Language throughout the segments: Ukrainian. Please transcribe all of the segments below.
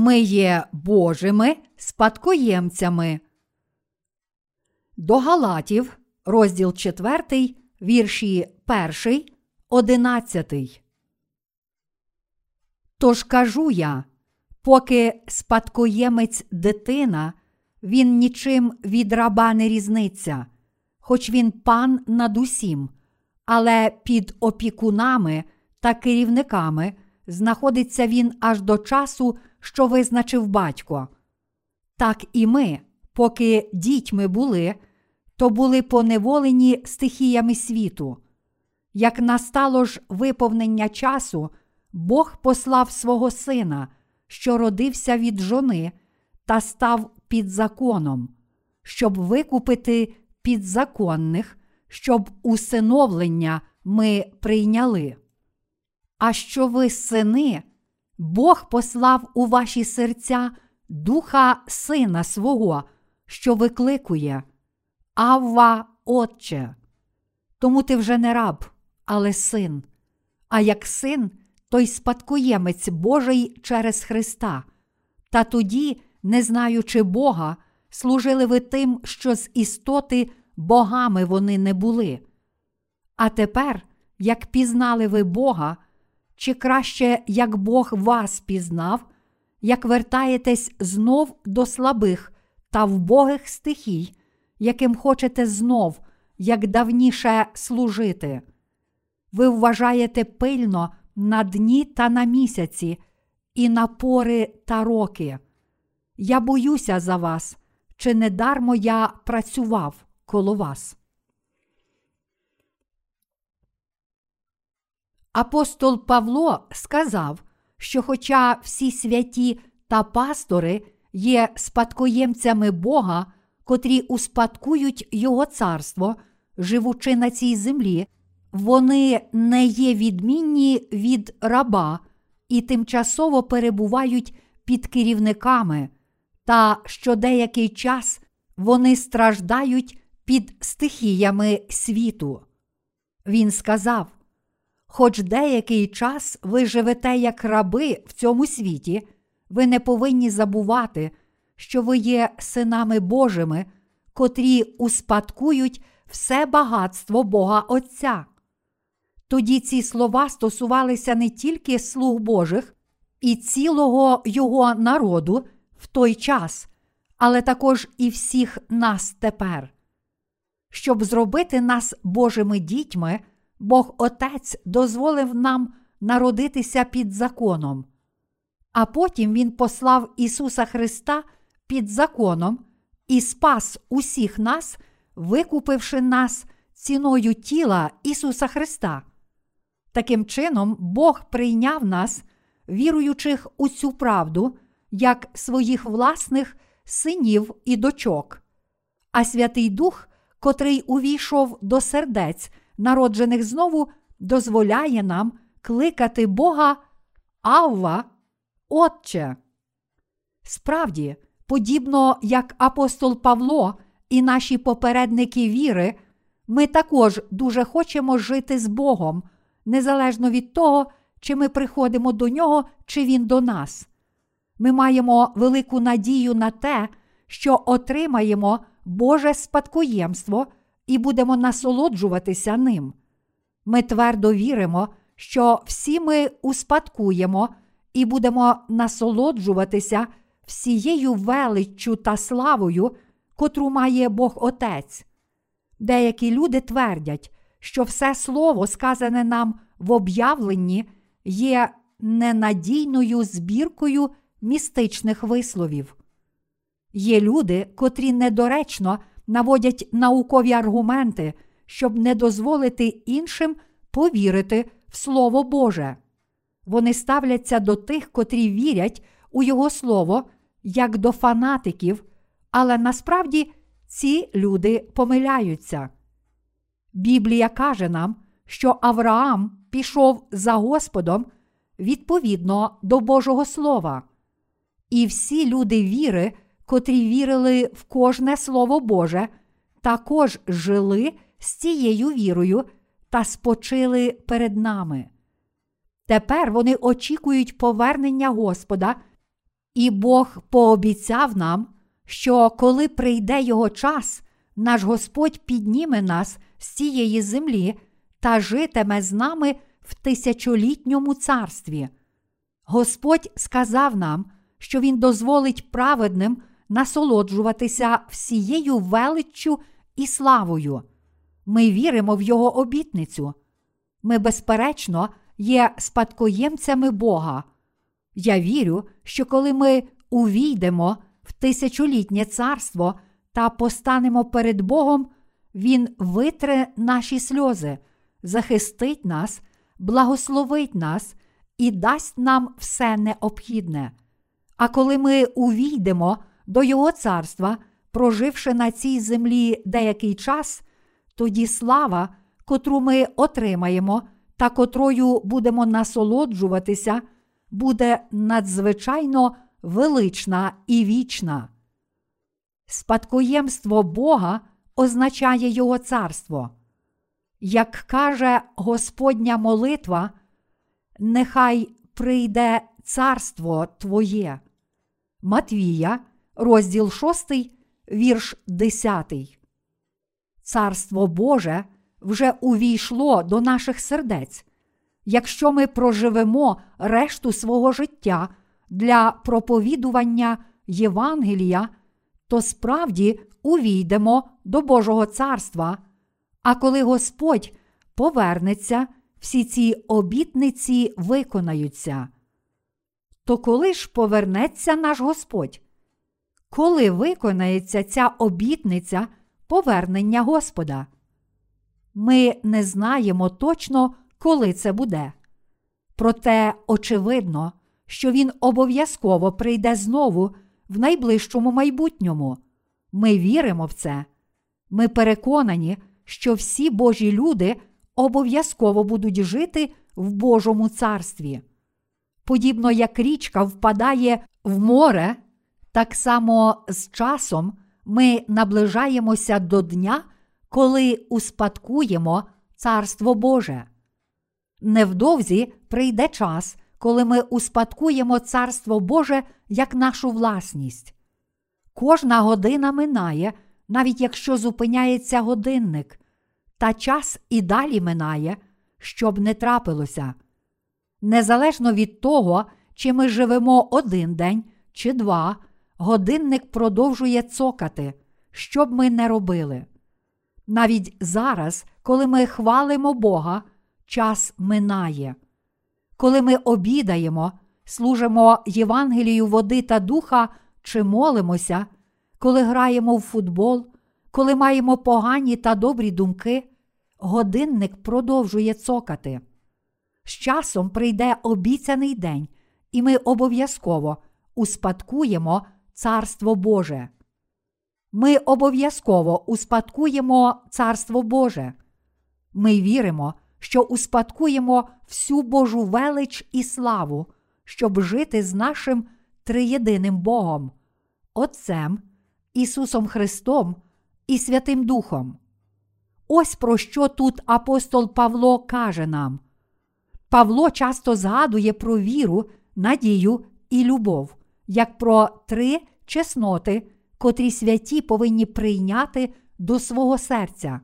ми є Божими спадкоємцями. До Галатів, розділ 4, вірші 1, 11. Тож кажу я, поки спадкоємець дитина, він нічим від раба не різниться, хоч він пан над усім, але під опікунами та керівниками знаходиться він аж до часу, що визначив батько. Так і ми, поки дітьми були, то були поневолені стихіями світу. Як настало ж виповнення часу, Бог послав свого сина, що родився від жони, та став під законом, щоб викупити підзаконних, щоб усиновлення ми прийняли. А що ви сини, Бог послав у ваші серця духа сина свого, що викликує Авва, Отче. Тому ти вже не раб, але син. А як син, то й спадкоємець Божий через Христа. Та тоді, не знаючи Бога, служили ви тим, що з істоти богами вони не були. А тепер, як пізнали ви Бога, чи краще, як Бог вас пізнав, як вертаєтесь знов до слабих та вбогих стихій, яким хочете знов, як давніше служити. Ви вважаєте пильно на дні та на місяці, і на пори та роки. Я боюся за вас, чи не дармо я працював коло вас. Апостол Павло сказав, що, хоча всі святі та пастори є спадкоємцями Бога, котрі успадкують Його царство, живучи на цій землі, вони не є відмінні від раба і тимчасово перебувають під керівниками, та що деякий час вони страждають під стихіями світу. Він сказав: Хоч деякий час ви живете як раби в цьому світі, ви не повинні забувати, що ви є синами Божими, котрі успадкують все багатство Бога Отця. Тоді ці слова стосувалися не тільки слуг Божих і цілого Його народу в той час, але також і всіх нас тепер. Щоб зробити нас Божими дітьми, Бог Отець дозволив нам народитися під законом, а потім Він послав Ісуса Христа під законом і спас усіх нас, викупивши нас ціною тіла Ісуса Христа. Таким чином, Бог прийняв нас, віруючих у цю правду, як своїх власних синів і дочок. А Святий Дух, котрий увійшов до сердець, народжених знову, дозволяє нам кликати Бога Авва, Отче. Справді, подібно як апостол Павло і наші попередники віри, ми також дуже хочемо жити з Богом незалежно від того, чи ми приходимо до нього, чи він до нас. Ми маємо велику надію на те, що отримаємо Боже спадкоємство і будемо насолоджуватися ним. Ми твердо віримо, що всі ми успадкуємо і будемо насолоджуватися всією величчю та славою, котру має Бог Отець. Деякі люди твердять, що все слово, сказане нам в об'явленні, є ненадійною збіркою містичних висловів. Є люди, котрі недоречно наводять наукові аргументи, щоб не дозволити іншим повірити в Слово Боже. Вони ставляться до тих, котрі вірять у Його Слово, як до фанатиків, але насправді ці люди помиляються. Біблія каже нам, що Авраам пішов за Господом відповідно до Божого Слова. І всі люди віри, котрі вірили в кожне Слово Боже, також жили з цією вірою та спочили перед нами. Тепер вони очікують повернення Господа І Бог пообіцяв нам, що коли прийде його час, наш Господь підніме нас з цієї землі та житиме з нами в тисячолітньому царстві. Господь сказав нам, що Він дозволить праведним насолоджуватися всією величчю і славою. Ми віримо в Його обітницю. Ми, безперечно, є спадкоємцями Бога. Я вірю, що коли ми увійдемо в тисячолітнє царство та постанемо перед Богом, Він витре наші сльози, захистить нас, благословить нас і дасть нам все необхідне. А коли ми увійдемо до Його царства, проживши на цій землі деякий час, тоді слава, котру ми отримаємо та котрою будемо насолоджуватися, буде надзвичайно велична і вічна. Спадкоємство Бога означає Його царство. Як каже Господня молитва, нехай прийде царство Твоє. Матвія, розділ 6, вірш 10. Царство Боже вже увійшло до наших сердець. Якщо ми проживемо решту свого життя для проповідування Євангелія, то справді увійдемо до Божого царства. А коли Господь повернеться, всі ці обітниці виконаються. То коли ж повернеться наш Господь? Коли виконається ця обітниця повернення Господа? Ми не знаємо точно, коли це буде. Проте очевидно, що Він обов'язково прийде знову в найближчому майбутньому. Ми віримо в це. Ми переконані, що всі Божі люди обов'язково будуть жити в Божому царстві. Подібно як річка впадає в море, так само з часом ми наближаємося до дня, коли успадкуємо Царство Боже. Невдовзі прийде час, коли ми успадкуємо Царство Боже як нашу власність. Кожна година минає, навіть якщо зупиняється годинник, та час і далі минає, щоб не трапилося. Незалежно від того, чи ми живемо один день чи два, годинник продовжує цокати, що б ми не робили. Навіть зараз, коли ми хвалимо Бога, час минає. Коли ми обідаємо, служимо Євангелію води та духа чи молимося, коли граємо в футбол, коли маємо погані та добрі думки, годинник продовжує цокати. З часом прийде обіцяний день, і ми обов'язково успадкуємо Царство Боже. Ми обов'язково успадкуємо Царство Боже. Ми віримо, що успадкуємо всю Божу велич і славу, щоб жити з нашим триєдиним Богом, Отцем, Ісусом Христом і Святим Духом. Ось про що тут апостол Павло каже нам. Павло часто згадує про віру, надію і любов, як про три чесноти, котрі святі повинні прийняти до свого серця.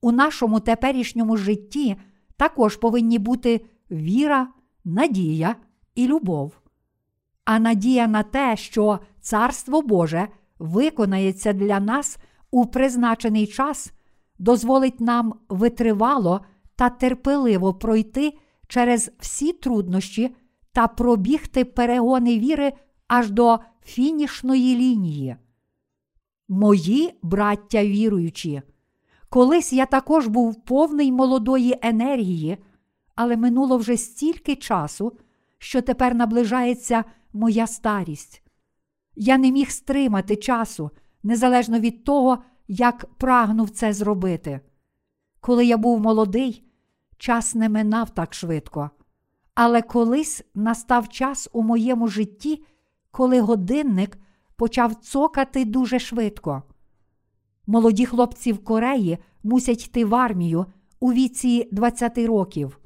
У нашому теперішньому житті також повинні бути віра, надія і любов. А надія на те, що Царство Боже виконається для нас у призначений час, дозволить нам витривало та терпеливо пройти через всі труднощі та пробігти перегони віри аж до фінішної лінії. Мої браття віруючі, колись я також був повний молодої енергії, але минуло вже стільки часу, що тепер наближається моя старість. Я не міг стримати часу, незалежно від того, як прагнув це зробити. Коли я був молодий, час не минав так швидко. Але колись настав час у моєму житті, коли годинник почав цокати дуже швидко. Молоді хлопці в Кореї мусять йти в армію у віці 20 років.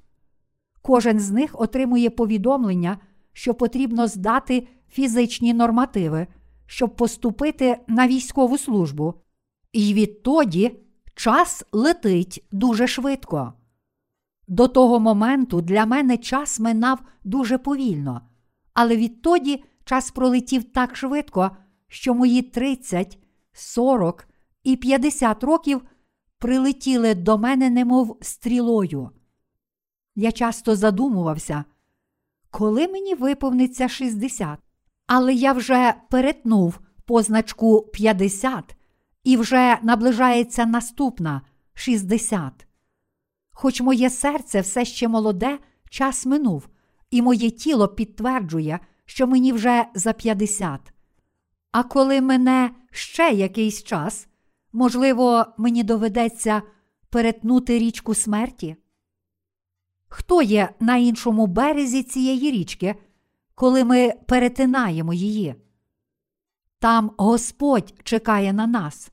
Кожен з них отримує повідомлення, що потрібно здати фізичні нормативи, щоб поступити на військову службу, і відтоді час летить дуже швидко. До того моменту для мене час минав дуже повільно, але відтоді час пролетів так швидко, що мої 30, 40 і 50 років прилетіли до мене, немов стрілою. Я часто задумувався, коли мені виповниться 60, але я вже перетнув позначку 50 і вже наближається наступна 60. Хоч моє серце все ще молоде, час минув, і моє тіло підтверджує, що мені вже за 50. А коли мене ще якийсь час, можливо, мені доведеться перетнути річку смерті? Хто є на іншому березі цієї річки, коли ми перетинаємо її? Там Господь чекає на нас.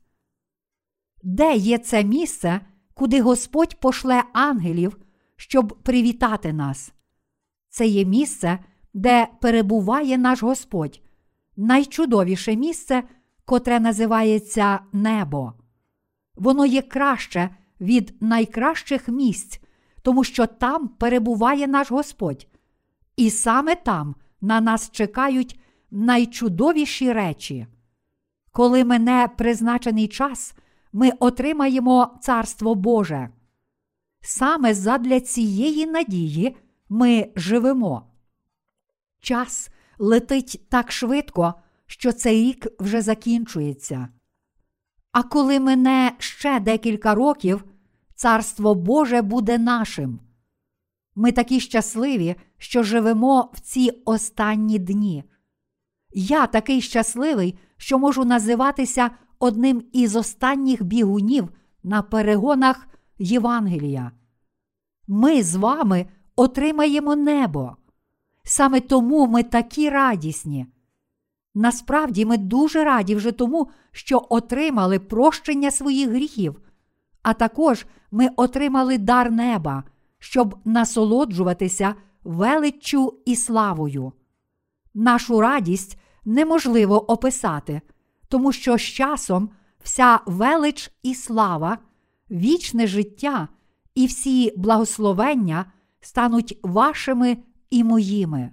Де є це місце, куди Господь пошле ангелів, щоб привітати нас? Це є місце, де перебуває наш Господь, найчудовіше місце, котре називається небо. Воно є краще від найкращих місць, тому що там перебуває наш Господь, і саме там на нас чекають найчудовіші речі. Коли мене призначений час, ми отримаємо Царство Боже. Саме задля цієї надії ми живемо. Час летить так швидко, що цей рік вже закінчується. А коли мине ще декілька років, Царство Боже буде нашим. Ми такі щасливі, що живемо в ці останні дні. Я такий щасливий, що можу називатися одним із останніх бігунів на перегонах Євангелія. Ми з вами отримаємо небо. Саме тому ми такі радісні. Насправді ми дуже раді вже тому, що отримали прощення своїх гріхів, а також ми отримали дар неба, щоб насолоджуватися величчю і славою. Нашу радість неможливо описати, тому що з часом вся велич і слава, вічне життя і всі благословення стануть вашими і моїми.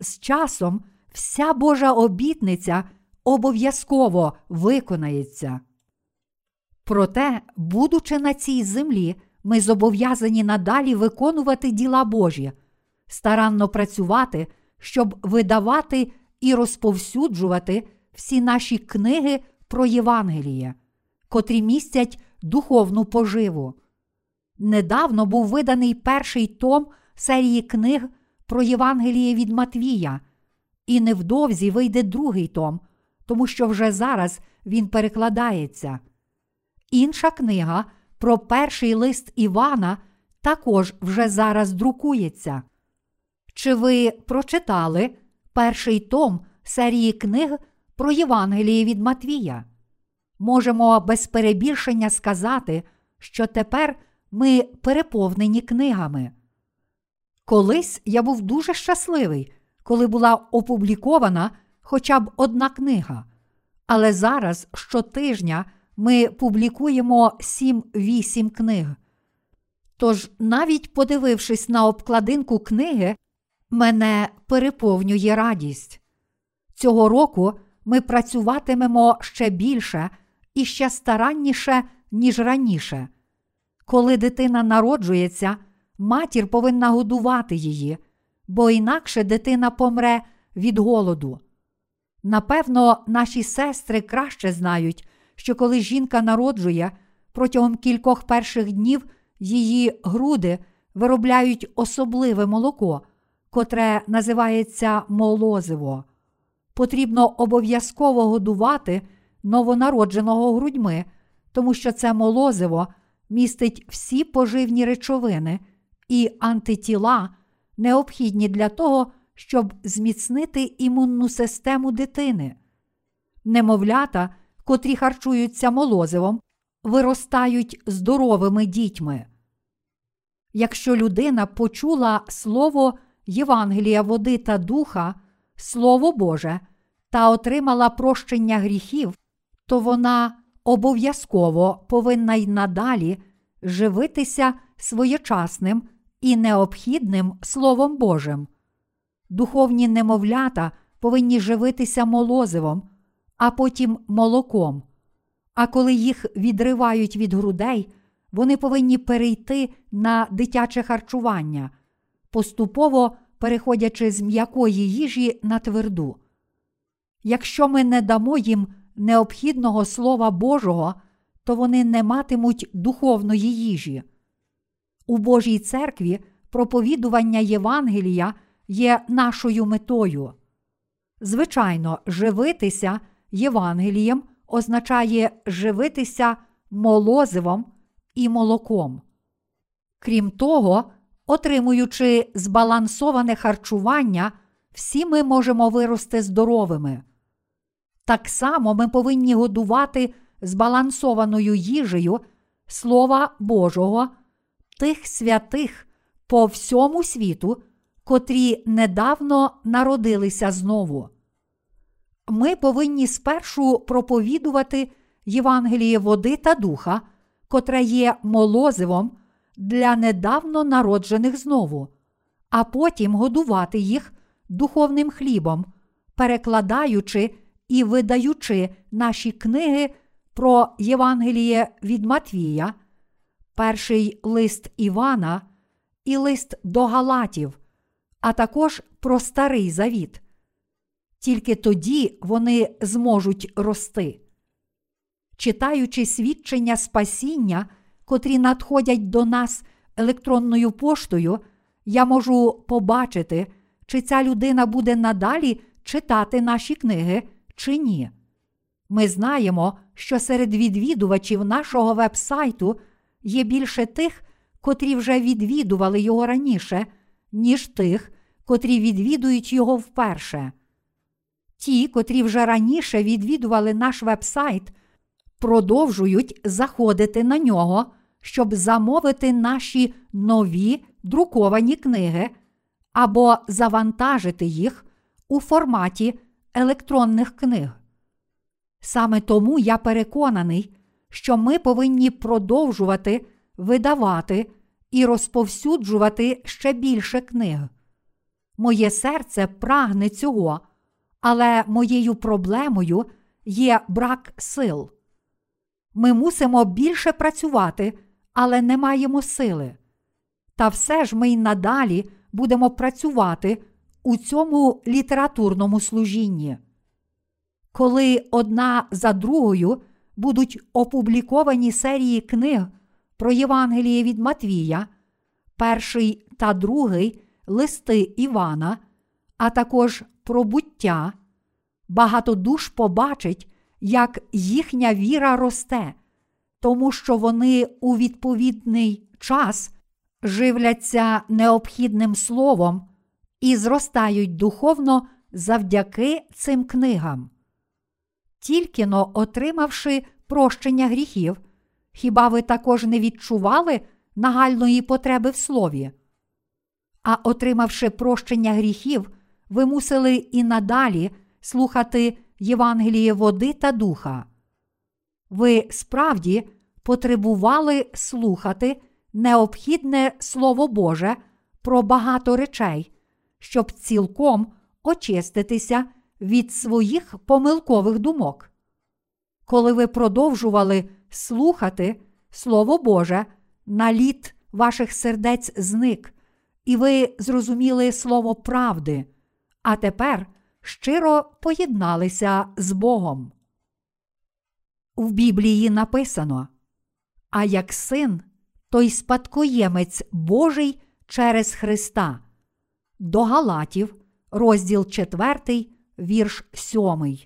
З часом вся Божа обітниця обов'язково виконається. Проте, будучи на цій землі, ми зобов'язані надалі виконувати діла Божі, старанно працювати, щоб видавати і розповсюджувати всі наші книги про Євангеліє, котрі містять духовну поживу. Недавно був виданий перший том серії книг про Євангеліє від Матвія, і невдовзі вийде другий том, тому що вже зараз він перекладається. Інша книга про перший лист Івана також вже зараз друкується. Чи ви прочитали перший том серії книг про Євангеліє від Матвія? Можемо без перебільшення сказати, що тепер ми переповнені книгами. Колись я був дуже щасливий, коли була опублікована хоча б одна книга, але зараз щотижня ми публікуємо 7-8 книг. Тож, навіть подивившись на обкладинку книги, мене переповнює радість. Цього року ми працюватимемо ще більше і ще старанніше, ніж раніше. Коли дитина народжується, матір повинна годувати її, бо інакше дитина помре від голоду. Напевно, наші сестри краще знають, що коли жінка народжує, протягом кількох перших днів її груди виробляють особливе молоко, котре називається молозиво. Потрібно обов'язково годувати новонародженого грудьми, тому що це молозиво містить всі поживні речовини і антитіла, необхідні для того, щоб зміцнити імунну систему дитини. Немовлята, котрі харчуються молозивом, виростають здоровими дітьми. Якщо людина почула слово Євангелія води та духа, Слово Боже та отримала прощення гріхів, то вона обов'язково повинна й надалі живитися своєчасним і необхідним Словом Божим. Духовні немовлята повинні живитися молозивом, а потім молоком. А коли їх відривають від грудей, вони повинні перейти на дитяче харчування, поступово переходячи з м'якої їжі на тверду. Якщо ми не дамо їм необхідного Слова Божого, то вони не матимуть духовної їжі. У Божій церкві проповідування Євангелія є нашою метою. Звичайно, живитися Євангелієм означає живитися молозивом і молоком. Крім того, отримуючи збалансоване харчування, всі ми можемо вирости здоровими. Так само ми повинні годувати збалансованою їжею Слова Божого, тих святих по всьому світу, котрі недавно народилися знову. Ми повинні спершу проповідувати Євангеліє води та духа, котре є молозивом для недавно народжених знову, а потім годувати їх духовним хлібом, перекладаючи і видаючи наші книги про Євангеліє від Матвія, перший лист Івана і лист до Галатів, а також про Старий Завіт. Тільки тоді вони зможуть рости. Читаючи свідчення спасіння, котрі надходять до нас електронною поштою, я можу побачити, чи ця людина буде надалі читати наші книги чи ні. Ми знаємо, що серед відвідувачів нашого вебсайту є більше тих, котрі вже відвідували його раніше, ніж тих, котрі відвідують його вперше. Ті, котрі вже раніше відвідували наш вебсайт, продовжують заходити на нього, щоб замовити наші нові друковані книги або завантажити їх у форматі електронних книг. Саме тому я переконаний, що ми повинні продовжувати видавати і розповсюджувати ще більше книг. Моє серце прагне цього, але моєю проблемою є брак сил. Ми мусимо більше працювати, але не маємо сили. Та все ж ми й надалі будемо працювати у цьому літературному служінні. Коли одна за другою будуть опубліковані серії книг про Євангеліє від Матвія, перший та другий листи Івана, а також про буття, багато душ побачить, як їхня віра росте, тому що вони у відповідний час живляться необхідним словом і зростають духовно завдяки цим книгам. Тільки но отримавши прощення гріхів, хіба ви також не відчували нагальної потреби в слові? А отримавши прощення гріхів, ви мусили і надалі слухати Євангеліє води та духа. Ви справді потребували слухати необхідне Слово Боже про багато речей, щоб цілком очиститися від своїх помилкових думок. Коли ви продовжували слухати Слово Боже, наліт ваших сердець зник, і ви зрозуміли слово правди, а тепер щиро поєдналися з Богом. В Біблії написано: А як син, той спадкоємець Божий через Христа. До Галатів, розділ 4, вірш 7.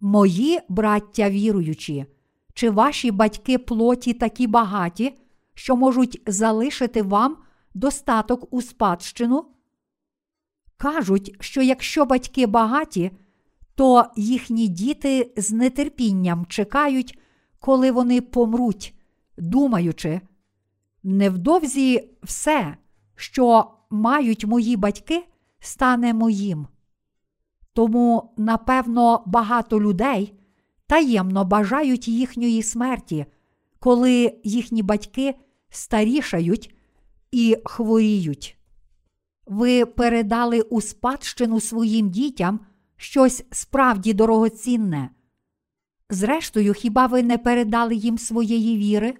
Мої браття віруючі, чи ваші батьки плоті такі багаті, що можуть залишити вам достаток у спадщину? Кажуть, що якщо батьки багаті, то їхні діти з нетерпінням чекають, коли вони помруть, думаючи, невдовзі все, що мають мої батьки, стане моїм. Тому, напевно, багато людей таємно бажають їхньої смерті, коли їхні батьки старішають і хворіють. Ви передали у спадщину своїм дітям щось справді дорогоцінне. Зрештою, хіба ви не передали їм своєї віри?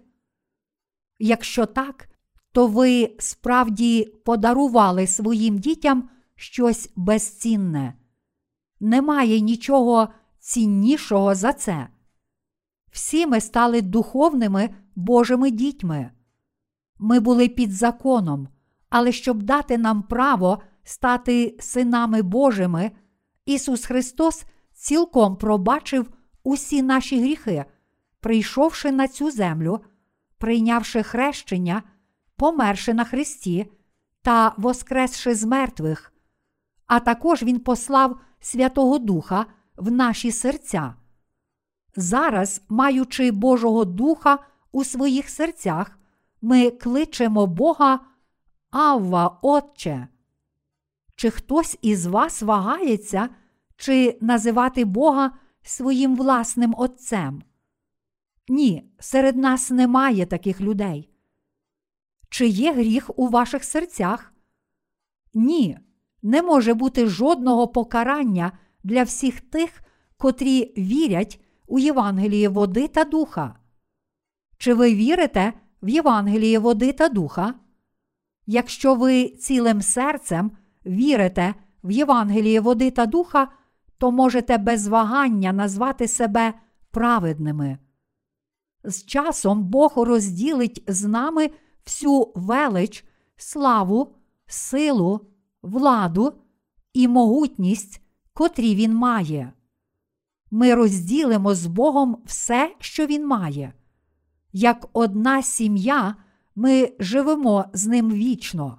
Якщо так, то ви справді подарували своїм дітям щось безцінне. Немає нічого ціннішого за це. Всі ми стали духовними Божими дітьми. Ми були під законом, але щоб дати нам право стати синами Божими, Ісус Христос цілком пробачив усі наші гріхи, прийшовши на цю землю, прийнявши хрещення, померши на Христі та воскресши з мертвих. А також Він послав Святого Духа в наші серця. Зараз, маючи Божого Духа у своїх серцях, ми кличемо Бога Авва, Отче. Чи хтось із вас вагається, чи називати Бога своїм власним Отцем? Ні, серед нас немає таких людей. Чи є гріх у ваших серцях? Ні, не може бути жодного покарання для всіх тих, котрі вірять у Євангеліє води та духа. Чи ви вірите в Євангеліє води та духа? Якщо ви цілим серцем вірите в Євангеліє води та духа, то можете без вагання назвати себе праведними. З часом Бог розділить з нами всю велич, славу, силу, владу і могутність, котрі Він має. Ми розділимо з Богом все, що Він має. Як одна сім'я, ми живемо з ним вічно.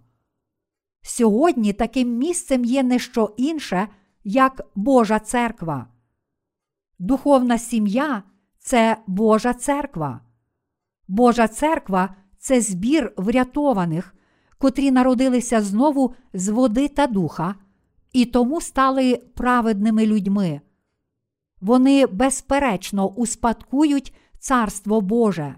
Сьогодні таким місцем є не що інше, як Божа церква. Духовна сім'я це Божа церква. Божа церква це збір врятованих, котрі народилися знову з води та духа, і тому стали праведними людьми. Вони безперечно успадкують Царство Боже.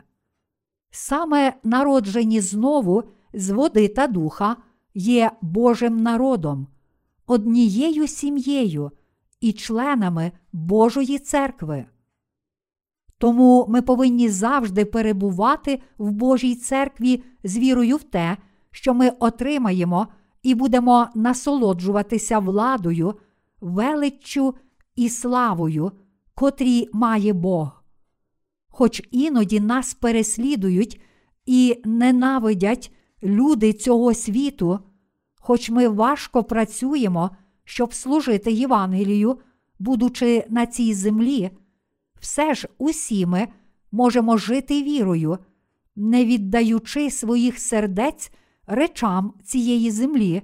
Саме народжені знову з води та духа є Божим народом, однією сім'єю і членами Божої церкви. Тому ми повинні завжди перебувати в Божій церкві з вірою в те, що ми отримаємо і будемо насолоджуватися владою, величчю і славою, котрі має Бог. Хоч іноді нас переслідують і ненавидять люди цього світу, хоч ми важко працюємо, щоб служити Євангелію, будучи на цій землі, все ж усі ми можемо жити вірою, не віддаючи своїх сердець речам цієї землі,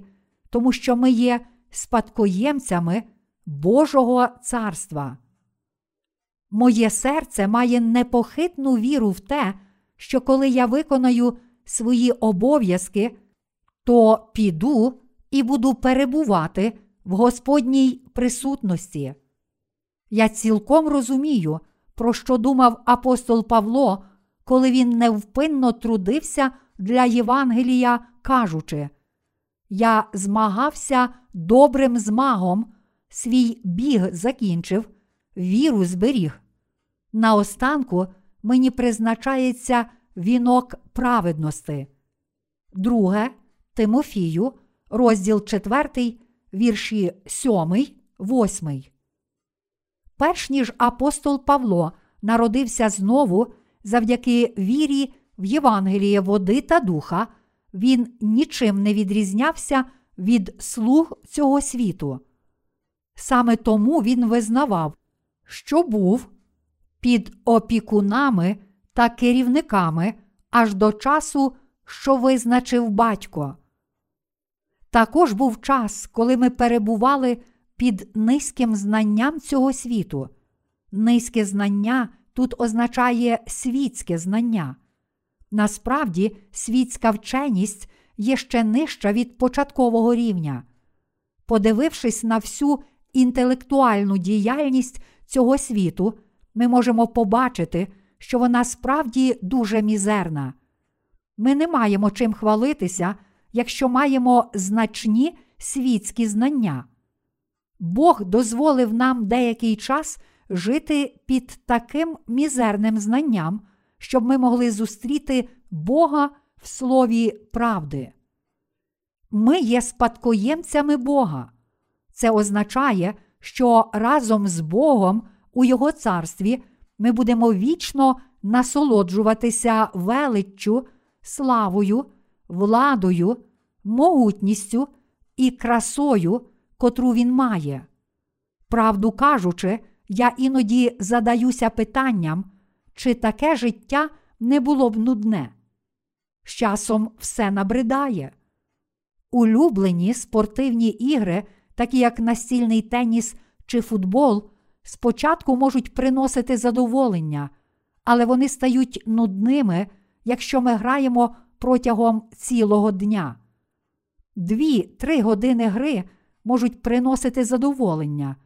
тому що ми є спадкоємцями Божого царства. Моє серце має непохитну віру в те, що коли я виконаю свої обов'язки, то піду і буду перебувати в Господній присутності. Я цілком розумію, про що думав апостол Павло, коли він невпинно трудився для Євангелія, кажучи: Я змагався добрим змагом, свій біг закінчив, віру зберіг. Наостанку мені призначається вінок праведності. Друге Тимофію, розділ 4, вірші 7, 8. Перш ніж апостол Павло народився знову завдяки вірі в Євангеліє води та духа, він нічим не відрізнявся від слуг цього світу. Саме тому він визнавав, що був під опікунами та керівниками аж до часу, що визначив батько. Також був час, коли ми перебували під низьким знанням цього світу. Низьке знання тут означає світське знання. Насправді, світська вченість є ще нижча від початкового рівня. Подивившись на всю інтелектуальну діяльність цього світу, ми можемо побачити, що вона справді дуже мізерна. Ми не маємо чим хвалитися, якщо маємо значні світські знання. Бог дозволив нам деякий час жити під таким мізерним знанням, щоб ми могли зустріти Бога в слові правди. Ми є спадкоємцями Бога. Це означає, що разом з Богом у Його царстві ми будемо вічно насолоджуватися величчю, славою, владою, могутністю і красою, котру він має. Правду кажучи, я іноді задаюся питанням, чи таке життя не було б нудне. З часом все набридає. Улюблені спортивні ігри, такі як настільний теніс чи футбол, спочатку можуть приносити задоволення, але вони стають нудними, якщо ми граємо протягом цілого дня. Дві-три години гри можуть приносити задоволення.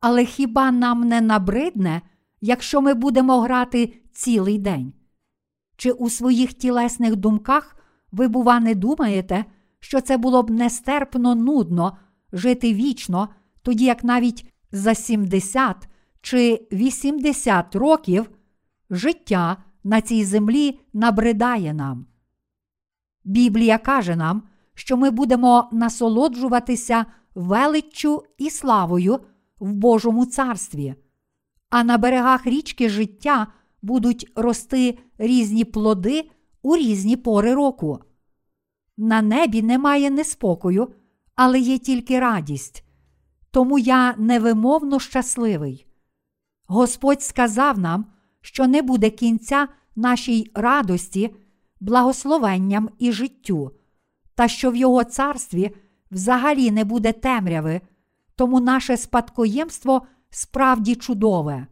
Але хіба нам не набридне, якщо ми будемо грати цілий день? Чи у своїх тілесних думках ви, бува, не думаєте, що це було б нестерпно нудно жити вічно, тоді як навіть за 70 чи 80 років життя на цій землі набридає нам? Біблія каже нам, що ми будемо насолоджуватися величчю і славою в Божому царстві, а на берегах річки життя будуть рости різні плоди у різні пори року. На небі немає неспокою, але є тільки радість. Тому я невимовно щасливий. Господь сказав нам, що не буде кінця нашій радості, благословенням і життю, та що в Його царстві взагалі не буде темряви, тому наше спадкоємство справді чудове.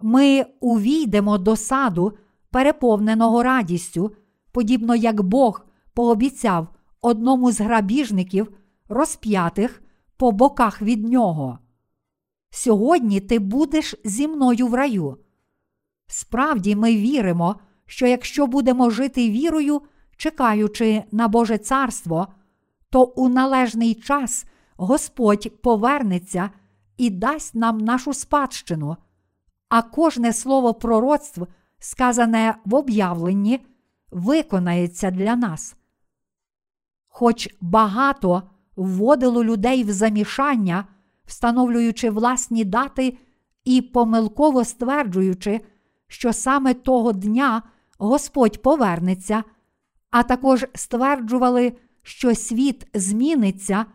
Ми увійдемо до саду, переповненого радістю, подібно як Бог пообіцяв одному з грабіжників, розп'ятих по боках від нього. Сьогодні ти будеш зі мною в раю. Справді, ми віримо, що якщо будемо жити вірою, чекаючи на Боже царство, то у належний час Господь повернеться і дасть нам нашу спадщину, а кожне слово пророцтв, сказане в об'явленні, виконається для нас. Хоч багато вводило людей в замішання, встановлюючи власні дати і помилково стверджуючи, що саме того дня Господь повернеться, а також стверджували, що світ зміниться,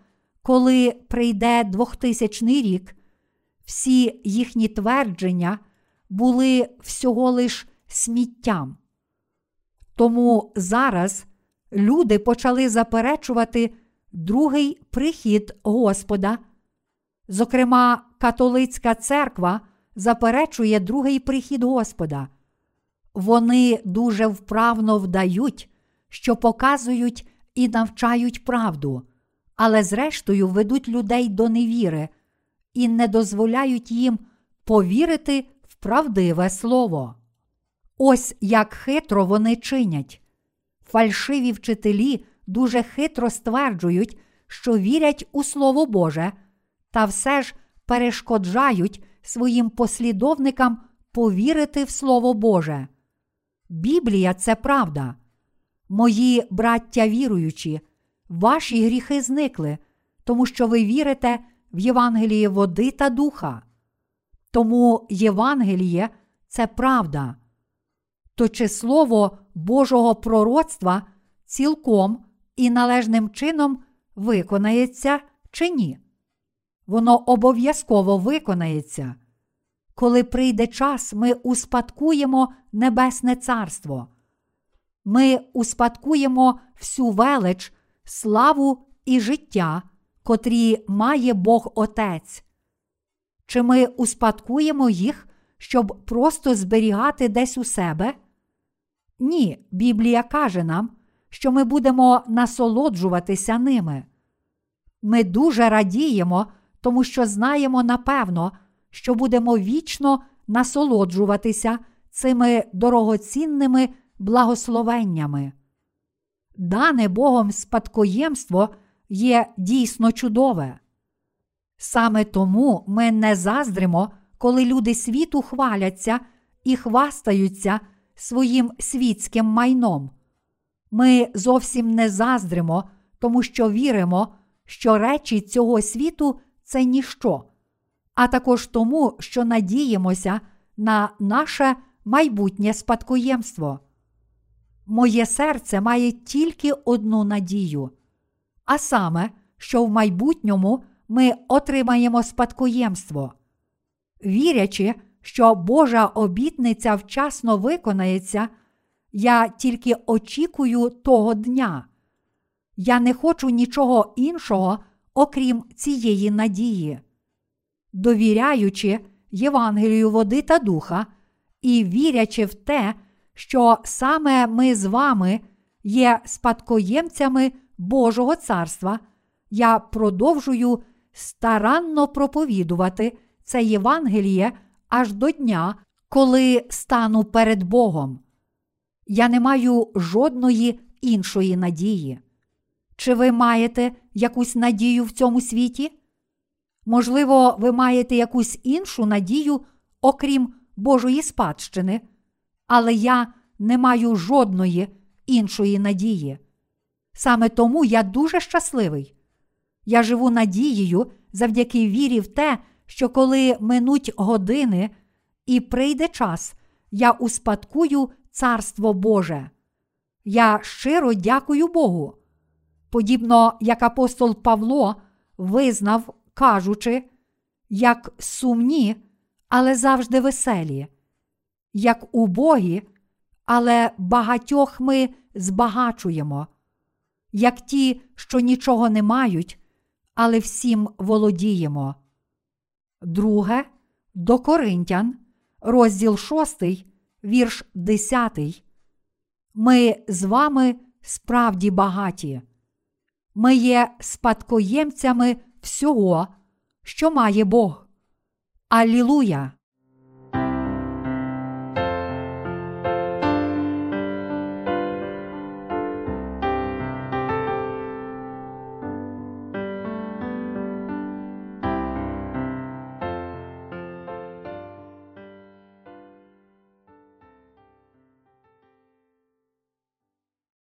коли прийде 2000 рік, всі їхні твердження були всього лиш сміттям. Тому зараз люди почали заперечувати другий прихід Господа. Зокрема, католицька церква заперечує другий прихід Господа. Вони дуже вправно вдають, що показують і навчають правду, але зрештою ведуть людей до невіри і не дозволяють їм повірити в правдиве слово. Ось як хитро вони чинять. Фальшиві вчителі дуже хитро стверджують, що вірять у Слово Боже, та все ж перешкоджають своїм послідовникам повірити в Слово Боже. Біблія це правда. Мої браття віруючі, ваші гріхи зникли, тому що ви вірите в Євангеліє води та духа. Тому Євангеліє це правда. То чи слово Божого пророцтва цілком і належним чином виконається чи ні? Воно обов'язково виконається. Коли прийде час, ми успадкуємо Небесне Царство. Ми успадкуємо всю велич, славу і життя, котрі має Бог Отець. Чи ми успадкуємо їх, щоб просто зберігати десь у себе? Ні, Біблія каже нам, що ми будемо насолоджуватися ними. Ми дуже радіємо, тому що знаємо напевно, що будемо вічно насолоджуватися цими дорогоцінними благословеннями. Дане Богом спадкоємство є дійсно чудове. Саме тому ми не заздримо, коли люди світу хваляться і хвастаються своїм світським майном. Ми зовсім не заздримо, тому що віримо, що речі цього світу це ніщо, а також тому, що надіємося на наше майбутнє спадкоємство. Моє серце має тільки одну надію, а саме, що в майбутньому ми отримаємо спадкоємство. Вірячи, що Божа обітниця вчасно виконається, я тільки очікую того дня. Я не хочу нічого іншого, окрім цієї надії. Довіряючи Євангелію води та духа і вірячи в те, що саме ми з вами є спадкоємцями Божого царства, я продовжую старанно проповідувати це Євангеліє аж до дня, коли стану перед Богом. Я не маю жодної іншої надії. Чи ви маєте якусь надію в цьому світі? Можливо, ви маєте якусь іншу надію, окрім Божої спадщини, але я не маю жодної іншої надії. Саме тому я дуже щасливий. Я живу надією завдяки вірі в те, що коли минуть години і прийде час, я успадкую Царство Боже. Я щиро дякую Богу. Подібно як апостол Павло визнав, кажучи, як сумні, але завжди веселі, як убогі, але багатьох ми збагачуємо, як ті, що нічого не мають, але всім володіємо. Друге до Коринтян, розділ 6, вірш 10. Ми з вами справді багаті. Ми є спадкоємцями всього, що має Бог. Алілуя!